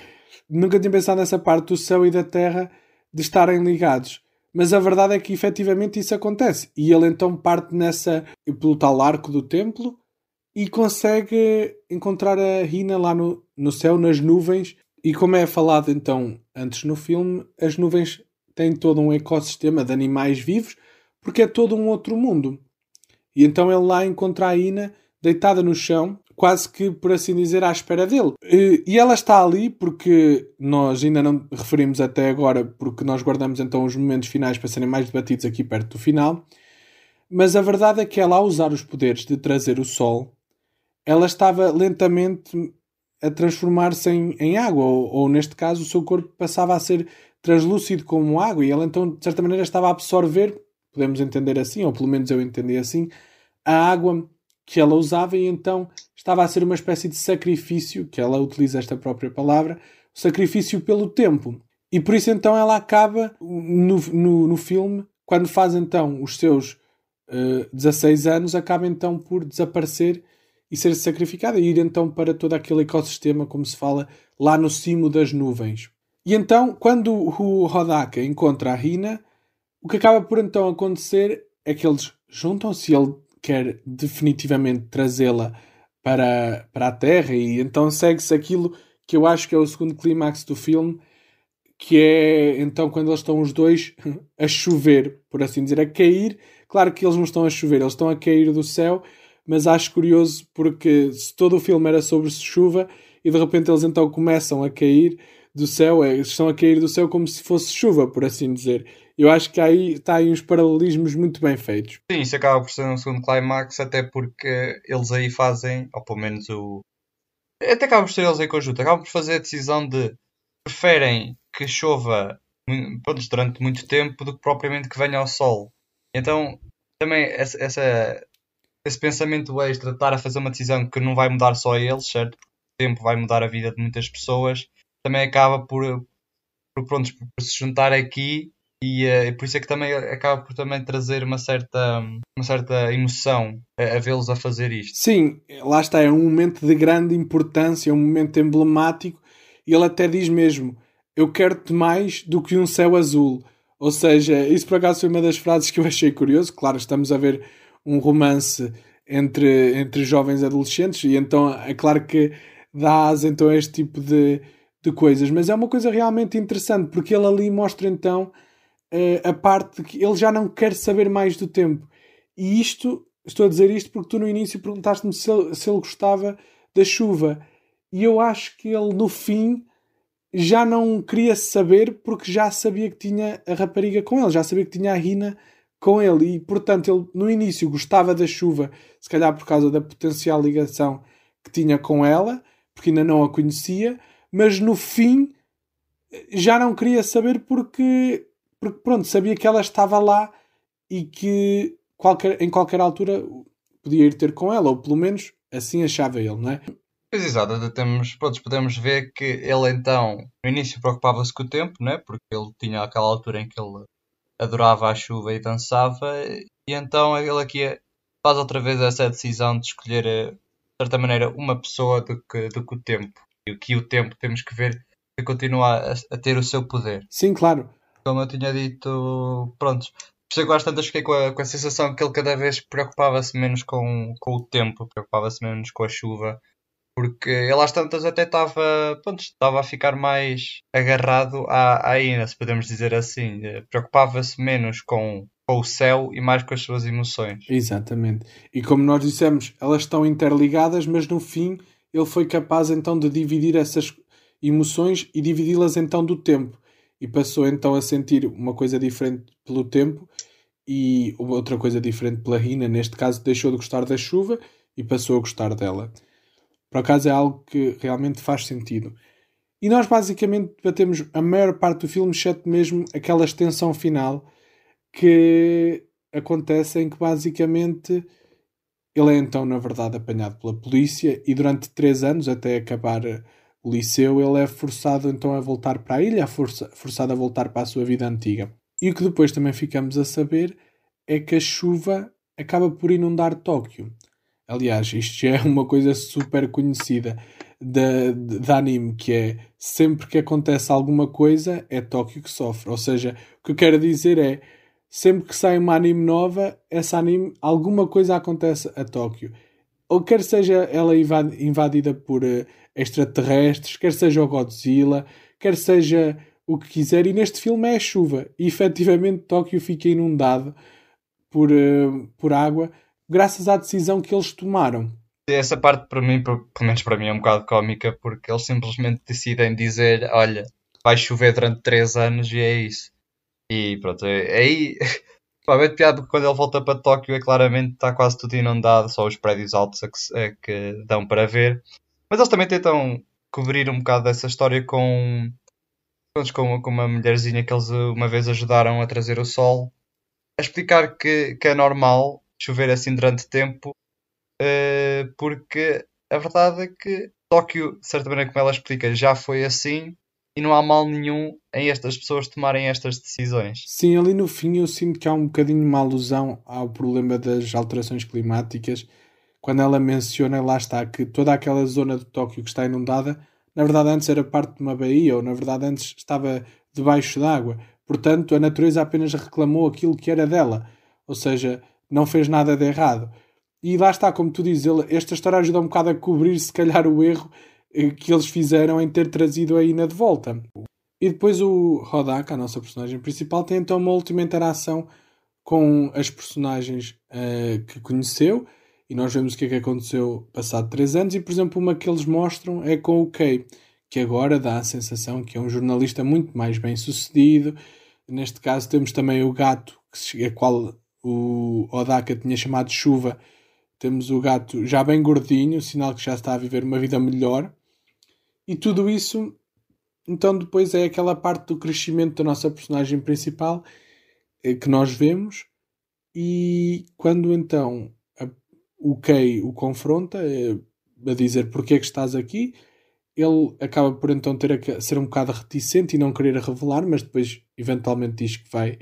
nunca tinha pensado nessa parte do céu e da terra de estarem ligados. Mas a verdade é que efetivamente isso acontece. E ele então parte nessa pelo tal arco do templo e consegue encontrar a Rina lá no, no céu, nas nuvens. E como é falado então antes no filme, as nuvens têm todo um ecossistema de animais vivos porque é todo um outro mundo. E então ele lá encontra a Ina deitada no chão, quase que, por assim dizer, à espera dele. E ela está ali porque nós ainda não referimos até agora, porque nós guardamos então os momentos finais para serem mais debatidos aqui perto do final. Mas a verdade é que ela, ao usar os poderes de trazer o sol, ela estava lentamente a transformar-se em, em, água, ou, ou, neste caso o seu corpo passava a ser translúcido como água, e ela então, de certa maneira, estava a absorver, podemos entender assim, ou pelo menos eu entendi assim, a água que ela usava e então estava a ser uma espécie de sacrifício, que ela utiliza esta própria palavra, sacrifício pelo tempo. E por isso então ela acaba no, no, no filme, quando faz então os seus uh, eh, 16 anos, acaba então por desaparecer e ser sacrificada e ir então para todo aquele ecossistema, como se fala, lá no cimo das nuvens. E então, quando o Hodaka encontra a Rina, o que acaba por então acontecer é que eles juntam-se, ele quer definitivamente trazê-la para, para a Terra e então segue-se aquilo que eu acho que é o segundo clímax do filme, que é então quando eles estão os dois a chover, por assim dizer, a cair. Claro que eles não estão a chover, eles estão a cair do céu, mas acho curioso porque se todo o filme era sobre chuva e de repente eles então começam a cair do céu, é, estão a cair do céu como se fosse chuva, por assim dizer. Eu acho que aí está aí uns paralelismos muito bem feitos. Sim, isso acaba por ser um segundo climax, até porque eles aí fazem, ou pelo menos o. Até acaba por ser eles em conjunto, acabam por fazer a decisão de preferem que chova durante muito tempo do que propriamente que venha ao sol. Então, também essa, essa, esse pensamento extra de estar a fazer uma decisão que não vai mudar só eles, certo? O tempo vai mudar a vida de muitas pessoas, também acaba por, por, pronto, por se juntar aqui e uh, por isso é que também acaba por também trazer uma certa, uma certa emoção a, a vê-los a fazer isto. Sim, lá está, é um momento de grande importância, é um momento emblemático e ele até diz mesmo: Eu quero-te mais do que um céu azul. Ou seja, isso por acaso foi uma das frases que eu achei curioso. Claro, estamos a ver um romance entre, entre jovens adolescentes e então é claro que dá então a este tipo de, de coisas, mas é uma coisa realmente interessante porque ele ali mostra então uh, a parte de que ele já não quer saber mais do tempo. E isto, estou a dizer isto porque tu no início perguntaste-me se, se ele gostava da chuva. E eu acho que ele no fim já não queria saber porque já sabia que tinha a rapariga com ele, já sabia que tinha a Rina com ele e portanto ele no início gostava da chuva, se calhar por causa da potencial ligação que tinha com ela, porque ainda não a conhecia, mas no fim já não queria saber porque porque pronto, sabia que ela estava lá e que qualquer, em qualquer altura podia ir ter com ela, ou pelo menos assim achava ele, não é? Pois exato, temos, pronto, podemos ver que ele então, no início preocupava-se com o tempo, né? porque ele tinha aquela altura em que ele adorava a chuva e dançava, e então ele aqui faz outra vez essa decisão de escolher, eh, de certa maneira, uma pessoa do que, do que o tempo. E o que o tempo temos que ver que continua a, a ter o seu poder. Sim, claro. Como eu tinha dito, pronto, por às tantas fiquei com a, com a sensação que ele cada vez preocupava-se menos com, com o tempo, preocupava-se menos com a chuva porque ele às tantas até estava estava a ficar mais agarrado à, à Ina, se podemos dizer assim. Eh, preocupava-se menos com, com o céu e mais com as suas emoções. Exatamente. E como nós dissemos, elas estão interligadas, mas no fim ele foi capaz então de dividir essas emoções e dividi-las então do tempo. E passou então a sentir uma coisa diferente pelo tempo e outra coisa diferente pela Rina. Neste caso, deixou de gostar da chuva e passou a gostar dela. Por acaso é algo que realmente faz sentido. E nós basicamente debatemos a maior parte do filme, exceto mesmo aquela extensão final que acontece em que basicamente ele é então, na verdade, apanhado pela polícia e durante três anos, até acabar o liceu, ele é forçado então a voltar para a ilha, forçado a voltar para a sua vida antiga. E o que depois também ficamos a saber é que a chuva acaba por inundar Tóquio. Aliás, isto já é uma coisa super conhecida da, da anime, que é sempre que acontece alguma coisa, é Tóquio que sofre. Ou seja, o que eu quero dizer é sempre que sai uma anime nova, essa anime, alguma coisa acontece a Tóquio. Ou quer seja ela invadida por uh, extraterrestres, quer seja o Godzilla, quer seja o que quiser, e neste filme é a chuva. E efetivamente Tóquio fica inundado por, uh, por água graças à decisão que eles tomaram. Essa parte, para mim, pelo menos para mim, é um bocado cómica, porque eles simplesmente decidem dizer: Olha, vai chover durante 3 anos e é isso. E pronto, é, é aí. Provavelmente piada porque quando ele volta para Tóquio é claramente está quase tudo inundado, só os prédios altos é que, é que dão para ver. Mas eles também tentam cobrir um bocado dessa história com, com, com uma mulherzinha que eles uma vez ajudaram a trazer o sol, a explicar que, que é normal chover assim durante tempo, uh, porque a verdade é que Tóquio, de certa maneira, como ela explica, já foi assim e não há mal nenhum em estas pessoas tomarem estas decisões. Sim, ali no fim eu sinto que há um bocadinho uma alusão ao problema das alterações climáticas. Quando ela menciona, lá está, que toda aquela zona de Tóquio que está inundada, na verdade antes era parte de uma baía, ou na verdade antes estava debaixo d'água. Portanto, a natureza apenas reclamou aquilo que era dela. Ou seja, não fez nada de errado. E lá está, como tu dizes, ele, esta história ajuda um bocado a cobrir, se calhar, o erro eh, que eles fizeram em ter trazido a Ina de volta. E depois o Rodaka, a nossa personagem principal, tem então uma última interação com as personagens uh, que conheceu e nós vemos o que é que aconteceu passado três anos e, por exemplo, uma que eles mostram é com o Kay, que agora dá a sensação que é um jornalista muito mais bem sucedido. Neste caso temos também o gato, que, a qual o Odaka tinha chamado de chuva. Temos o gato já bem gordinho, sinal que já está a viver uma vida melhor. E tudo isso, então, depois é aquela parte do crescimento da nossa personagem principal eh, que nós vemos. E quando então a, o Kay o confronta, é, a dizer porque é que estás aqui, ele acaba por então ter a ser um bocado reticente e não querer revelar, mas depois eventualmente diz que vai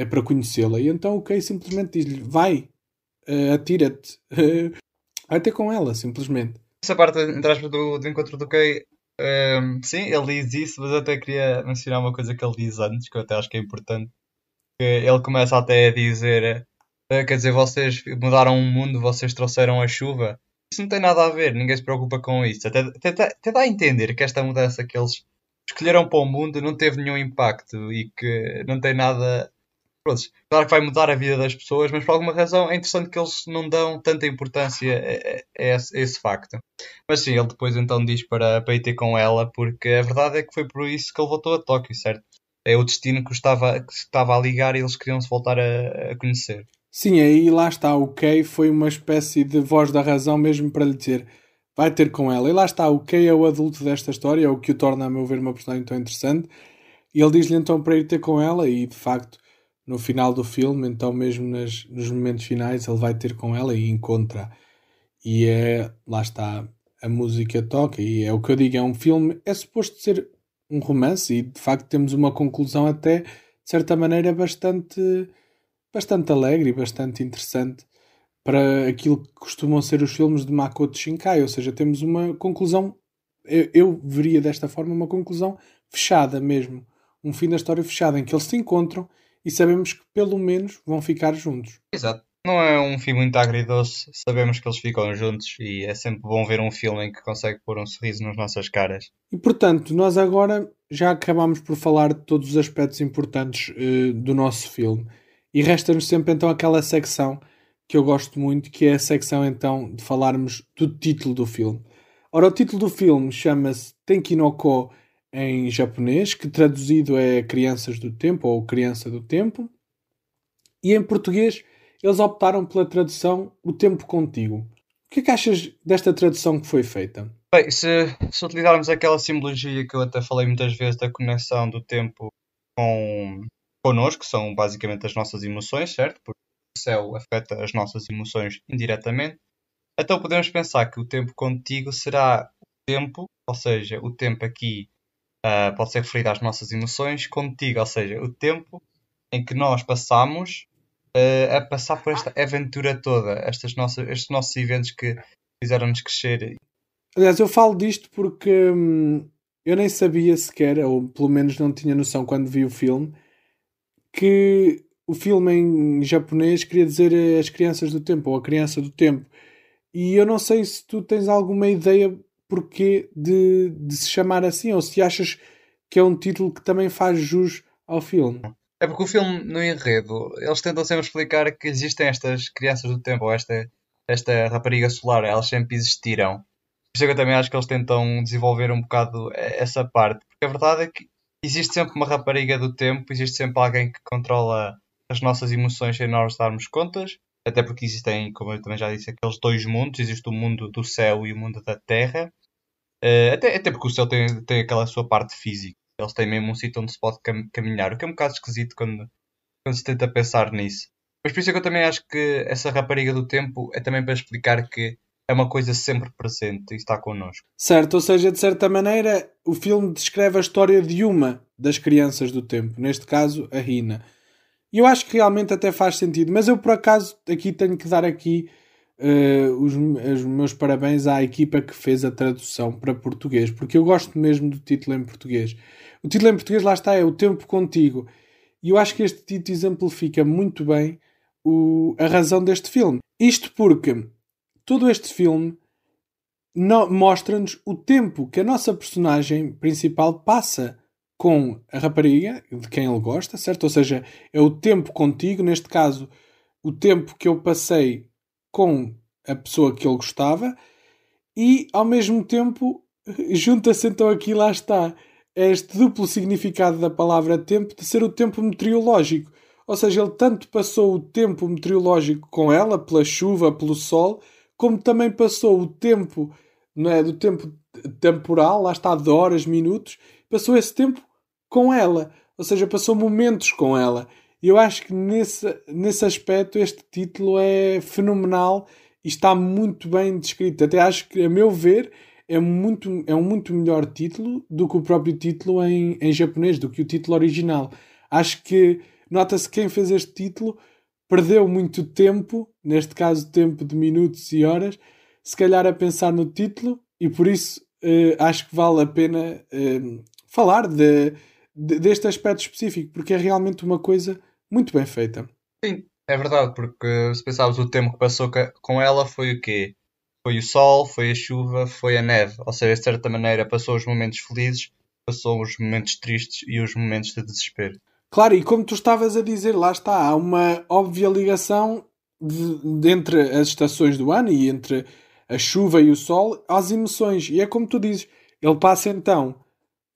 é para conhecê-la. E então o Kay simplesmente diz-lhe: vai, uh, atira-te, uh, vai ter com ela, simplesmente. Essa parte, entre aspas, do, do encontro do Kay, um, ehm, sim, ele diz isso, mas eu até queria mencionar uma coisa que ele diz antes, que eu até acho que é importante. Que ele começa até a dizer: uh, quer dizer, vocês mudaram o mundo, vocês trouxeram a chuva. Isso não tem nada a ver, ninguém se preocupa com isso. Até, até, até dá a entender que esta mudança que eles escolheram para o mundo não teve nenhum impacto e que não tem nada pronto, claro que vai mudar a vida das pessoas, mas por alguma razão é interessante que eles não dão tanta importância a, a, esse, a esse, facto. Mas sim, ele depois então diz para, para ir ter com ela, porque a verdade é que foi por isso que ele voltou a Tóquio, certo? É o destino que estava, que estava a ligar e eles queriam se voltar a, conhecer. Sim, aí lá está, o Kay foi uma espécie de voz da razão mesmo para lhe dizer vai ter com ela. E lá está, o Kay é o adulto desta história, é o que o torna, a meu ver, uma personagem tão interessante. E ele diz-lhe então para ir ter com ela, e de facto no final do filme, então mesmo nas, nos momentos finais ele vai ter com ela e encontra. E é, lá está, a música toca e é o que eu digo, é um filme, é suposto ser um romance e de facto temos uma conclusão até de certa maneira bastante bastante alegre e bastante interessante para aquilo que costumam ser os filmes de Makoto Shinkai, ou seja, temos uma conclusão eu, eu veria desta forma uma conclusão fechada mesmo, um fim da história fechada em que eles se encontram e sabemos que pelo menos vão ficar juntos. Exato. Não é um fim muito agridoce, sabemos que eles ficam juntos e é sempre bom ver um filme em que consegue pôr um sorriso nas nossas caras. E portanto, nós agora já acabamos por falar de todos os aspectos importantes uh, do nosso filme e resta-nos sempre então aquela secção que eu gosto muito, que é a secção então de falarmos do título do filme. Ora, o título do filme chama-se Tenkinoko em japonês, que traduzido é Crianças do Tempo ou Criança do Tempo, e em português eles optaram pela tradução O Tempo Contigo. O que é que achas desta tradução que foi feita? Bem, se, se utilizarmos aquela simbologia que eu até falei muitas vezes da conexão do tempo com connosco, que são basicamente as nossas emoções, certo? Porque o céu afeta as nossas emoções indiretamente. Então podemos pensar que o tempo contigo será o tempo, ou seja, o tempo aqui uh, pode ser referido às nossas emoções, contigo, ou seja, o tempo em que nós passamos uh, a passar por esta aventura toda, estas nossas, estes nossos eventos que fizeram-nos crescer. Aliás, eu falo disto porque hum, eu nem sabia sequer, ou pelo menos não tinha noção quando vi o filme, que o filme em japonês queria dizer as crianças do tempo, ou a criança do tempo. E eu não sei se tu tens alguma ideia porquê de, de se chamar assim, ou se achas que é um título que também faz jus ao filme. É porque o filme, no enredo, eles tentam sempre explicar que existem estas crianças do tempo, ou esta, esta rapariga solar, elas sempre existiram. Por isso é que eu também acho que eles tentam desenvolver um bocado essa parte. Porque a verdade é que existe sempre uma rapariga do tempo, existe sempre alguém que controla as nossas emoções sem nós darmos contas. Até porque existem, como eu também já disse, aqueles dois mundos: existe o mundo do céu e o mundo da terra. Uh, até, até porque o céu tem, tem aquela sua parte física. Eles têm mesmo um sítio onde se pode cam caminhar, o que é um bocado esquisito quando, quando se tenta pensar nisso. Mas por isso é que eu também acho que essa rapariga do tempo é também para explicar que é uma coisa sempre presente e está connosco. Certo, ou seja, de certa maneira, o filme descreve a história de uma das crianças do tempo, neste caso, a Rina. E eu acho que realmente até faz sentido, mas eu por acaso aqui tenho que dar aqui uh, os, os, meus parabéns à equipa que fez a tradução para português, porque eu gosto mesmo do título em português. O título em português, lá está, é O Tempo Contigo. E eu acho que este título exemplifica muito bem o, a razão deste filme. Isto porque todo este filme mostra-nos o tempo que a nossa personagem principal passa com a rapariga de quem ele gosta, certo? Ou seja, é o tempo contigo, neste caso, o tempo que eu passei com a pessoa que ele gostava e ao mesmo tempo junta-se então aqui lá está este duplo significado da palavra tempo de ser o tempo meteorológico. Ou seja, ele tanto passou o tempo meteorológico com ela, pela chuva, pelo sol, como também passou o tempo, não é, do tempo temporal, lá está de horas, minutos, passou esse tempo com ela. Ou seja, passou momentos com ela. Eu acho que nesse, nesse aspecto este título é fenomenal e está muito bem descrito. Até acho que, a meu ver, é, muito, é um muito melhor título do que o próprio título em, em japonês, do que o título original. Acho que nota-se quem fez este título perdeu muito tempo, neste caso tempo de minutos e horas, se calhar a pensar no título e por isso eh, acho que vale a pena eh, falar de, de, deste aspecto específico, porque é realmente uma coisa muito bem feita. Sim, é verdade, porque se pensarmos o tempo que passou com ela foi o quê? Foi o sol, foi a chuva, foi a neve. Ou seja, de certa maneira, passou os momentos felizes, passou os momentos tristes e os momentos de desespero. Claro, e como tu estavas a dizer, lá está, há uma óbvia ligação de, de entre as estações do ano e entre a chuva e o sol às emoções. E é como tu dizes, ele passa então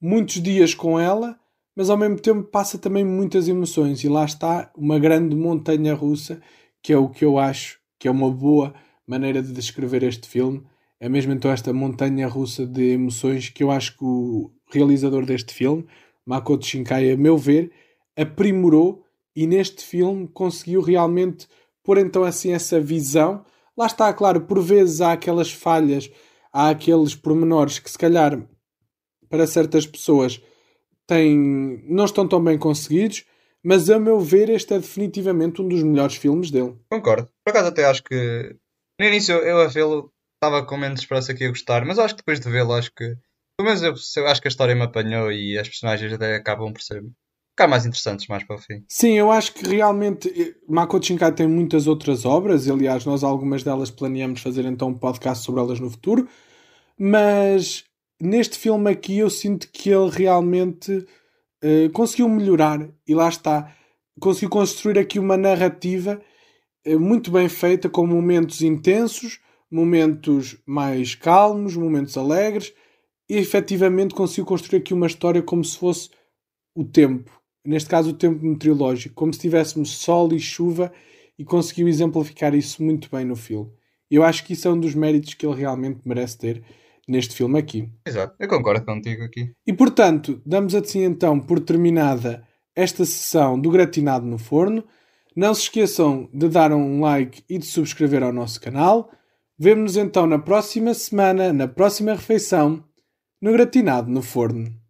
muitos dias com ela mas ao mesmo tempo passa também muitas emoções e lá está uma grande montanha russa que é o que eu acho que é uma boa maneira de descrever este filme é mesmo então esta montanha russa de emoções que eu acho que o realizador deste filme Makoto Shinkai a meu ver aprimorou e neste filme conseguiu realmente pôr então assim essa visão. Lá está, claro, por vezes há aquelas falhas, há aqueles pormenores que se calhar para certas pessoas têm, não estão tão bem conseguidos, mas a meu ver este é definitivamente um dos melhores filmes dele. Concordo. Por acaso até acho que no início eu a vê-lo estava com menos esperança que ia gostar, mas acho que depois de vê-lo acho que pelo menos eu, eu, acho que a história me apanhou e as personagens até acabam por ser ficar mais interessantes mais para o fim. Sim, eu acho que realmente eh, Makoto Shinkai tem muitas outras obras, aliás, nós algumas delas planeamos fazer então um podcast sobre elas no futuro, mas neste filme aqui eu sinto que ele realmente uh, conseguiu melhorar e lá está, conseguiu construir aqui uma narrativa uh, muito bem feita, com momentos intensos, momentos mais calmos, momentos alegres, e efetivamente conseguiu construir aqui uma história como se fosse o tempo neste caso o tempo meteorológico, como se tivéssemos sol e chuva, e conseguiu exemplificar isso muito bem no filme. Eu acho que isso é um dos méritos que ele realmente merece ter neste filme aqui. Exato, eu concordo contigo aqui. E portanto, damos assim então por terminada esta sessão do Gratinado no Forno. Não se esqueçam de dar um like e de subscrever ao nosso canal. Vemo-nos então na próxima semana, na próxima refeição, no Gratinado no Forno.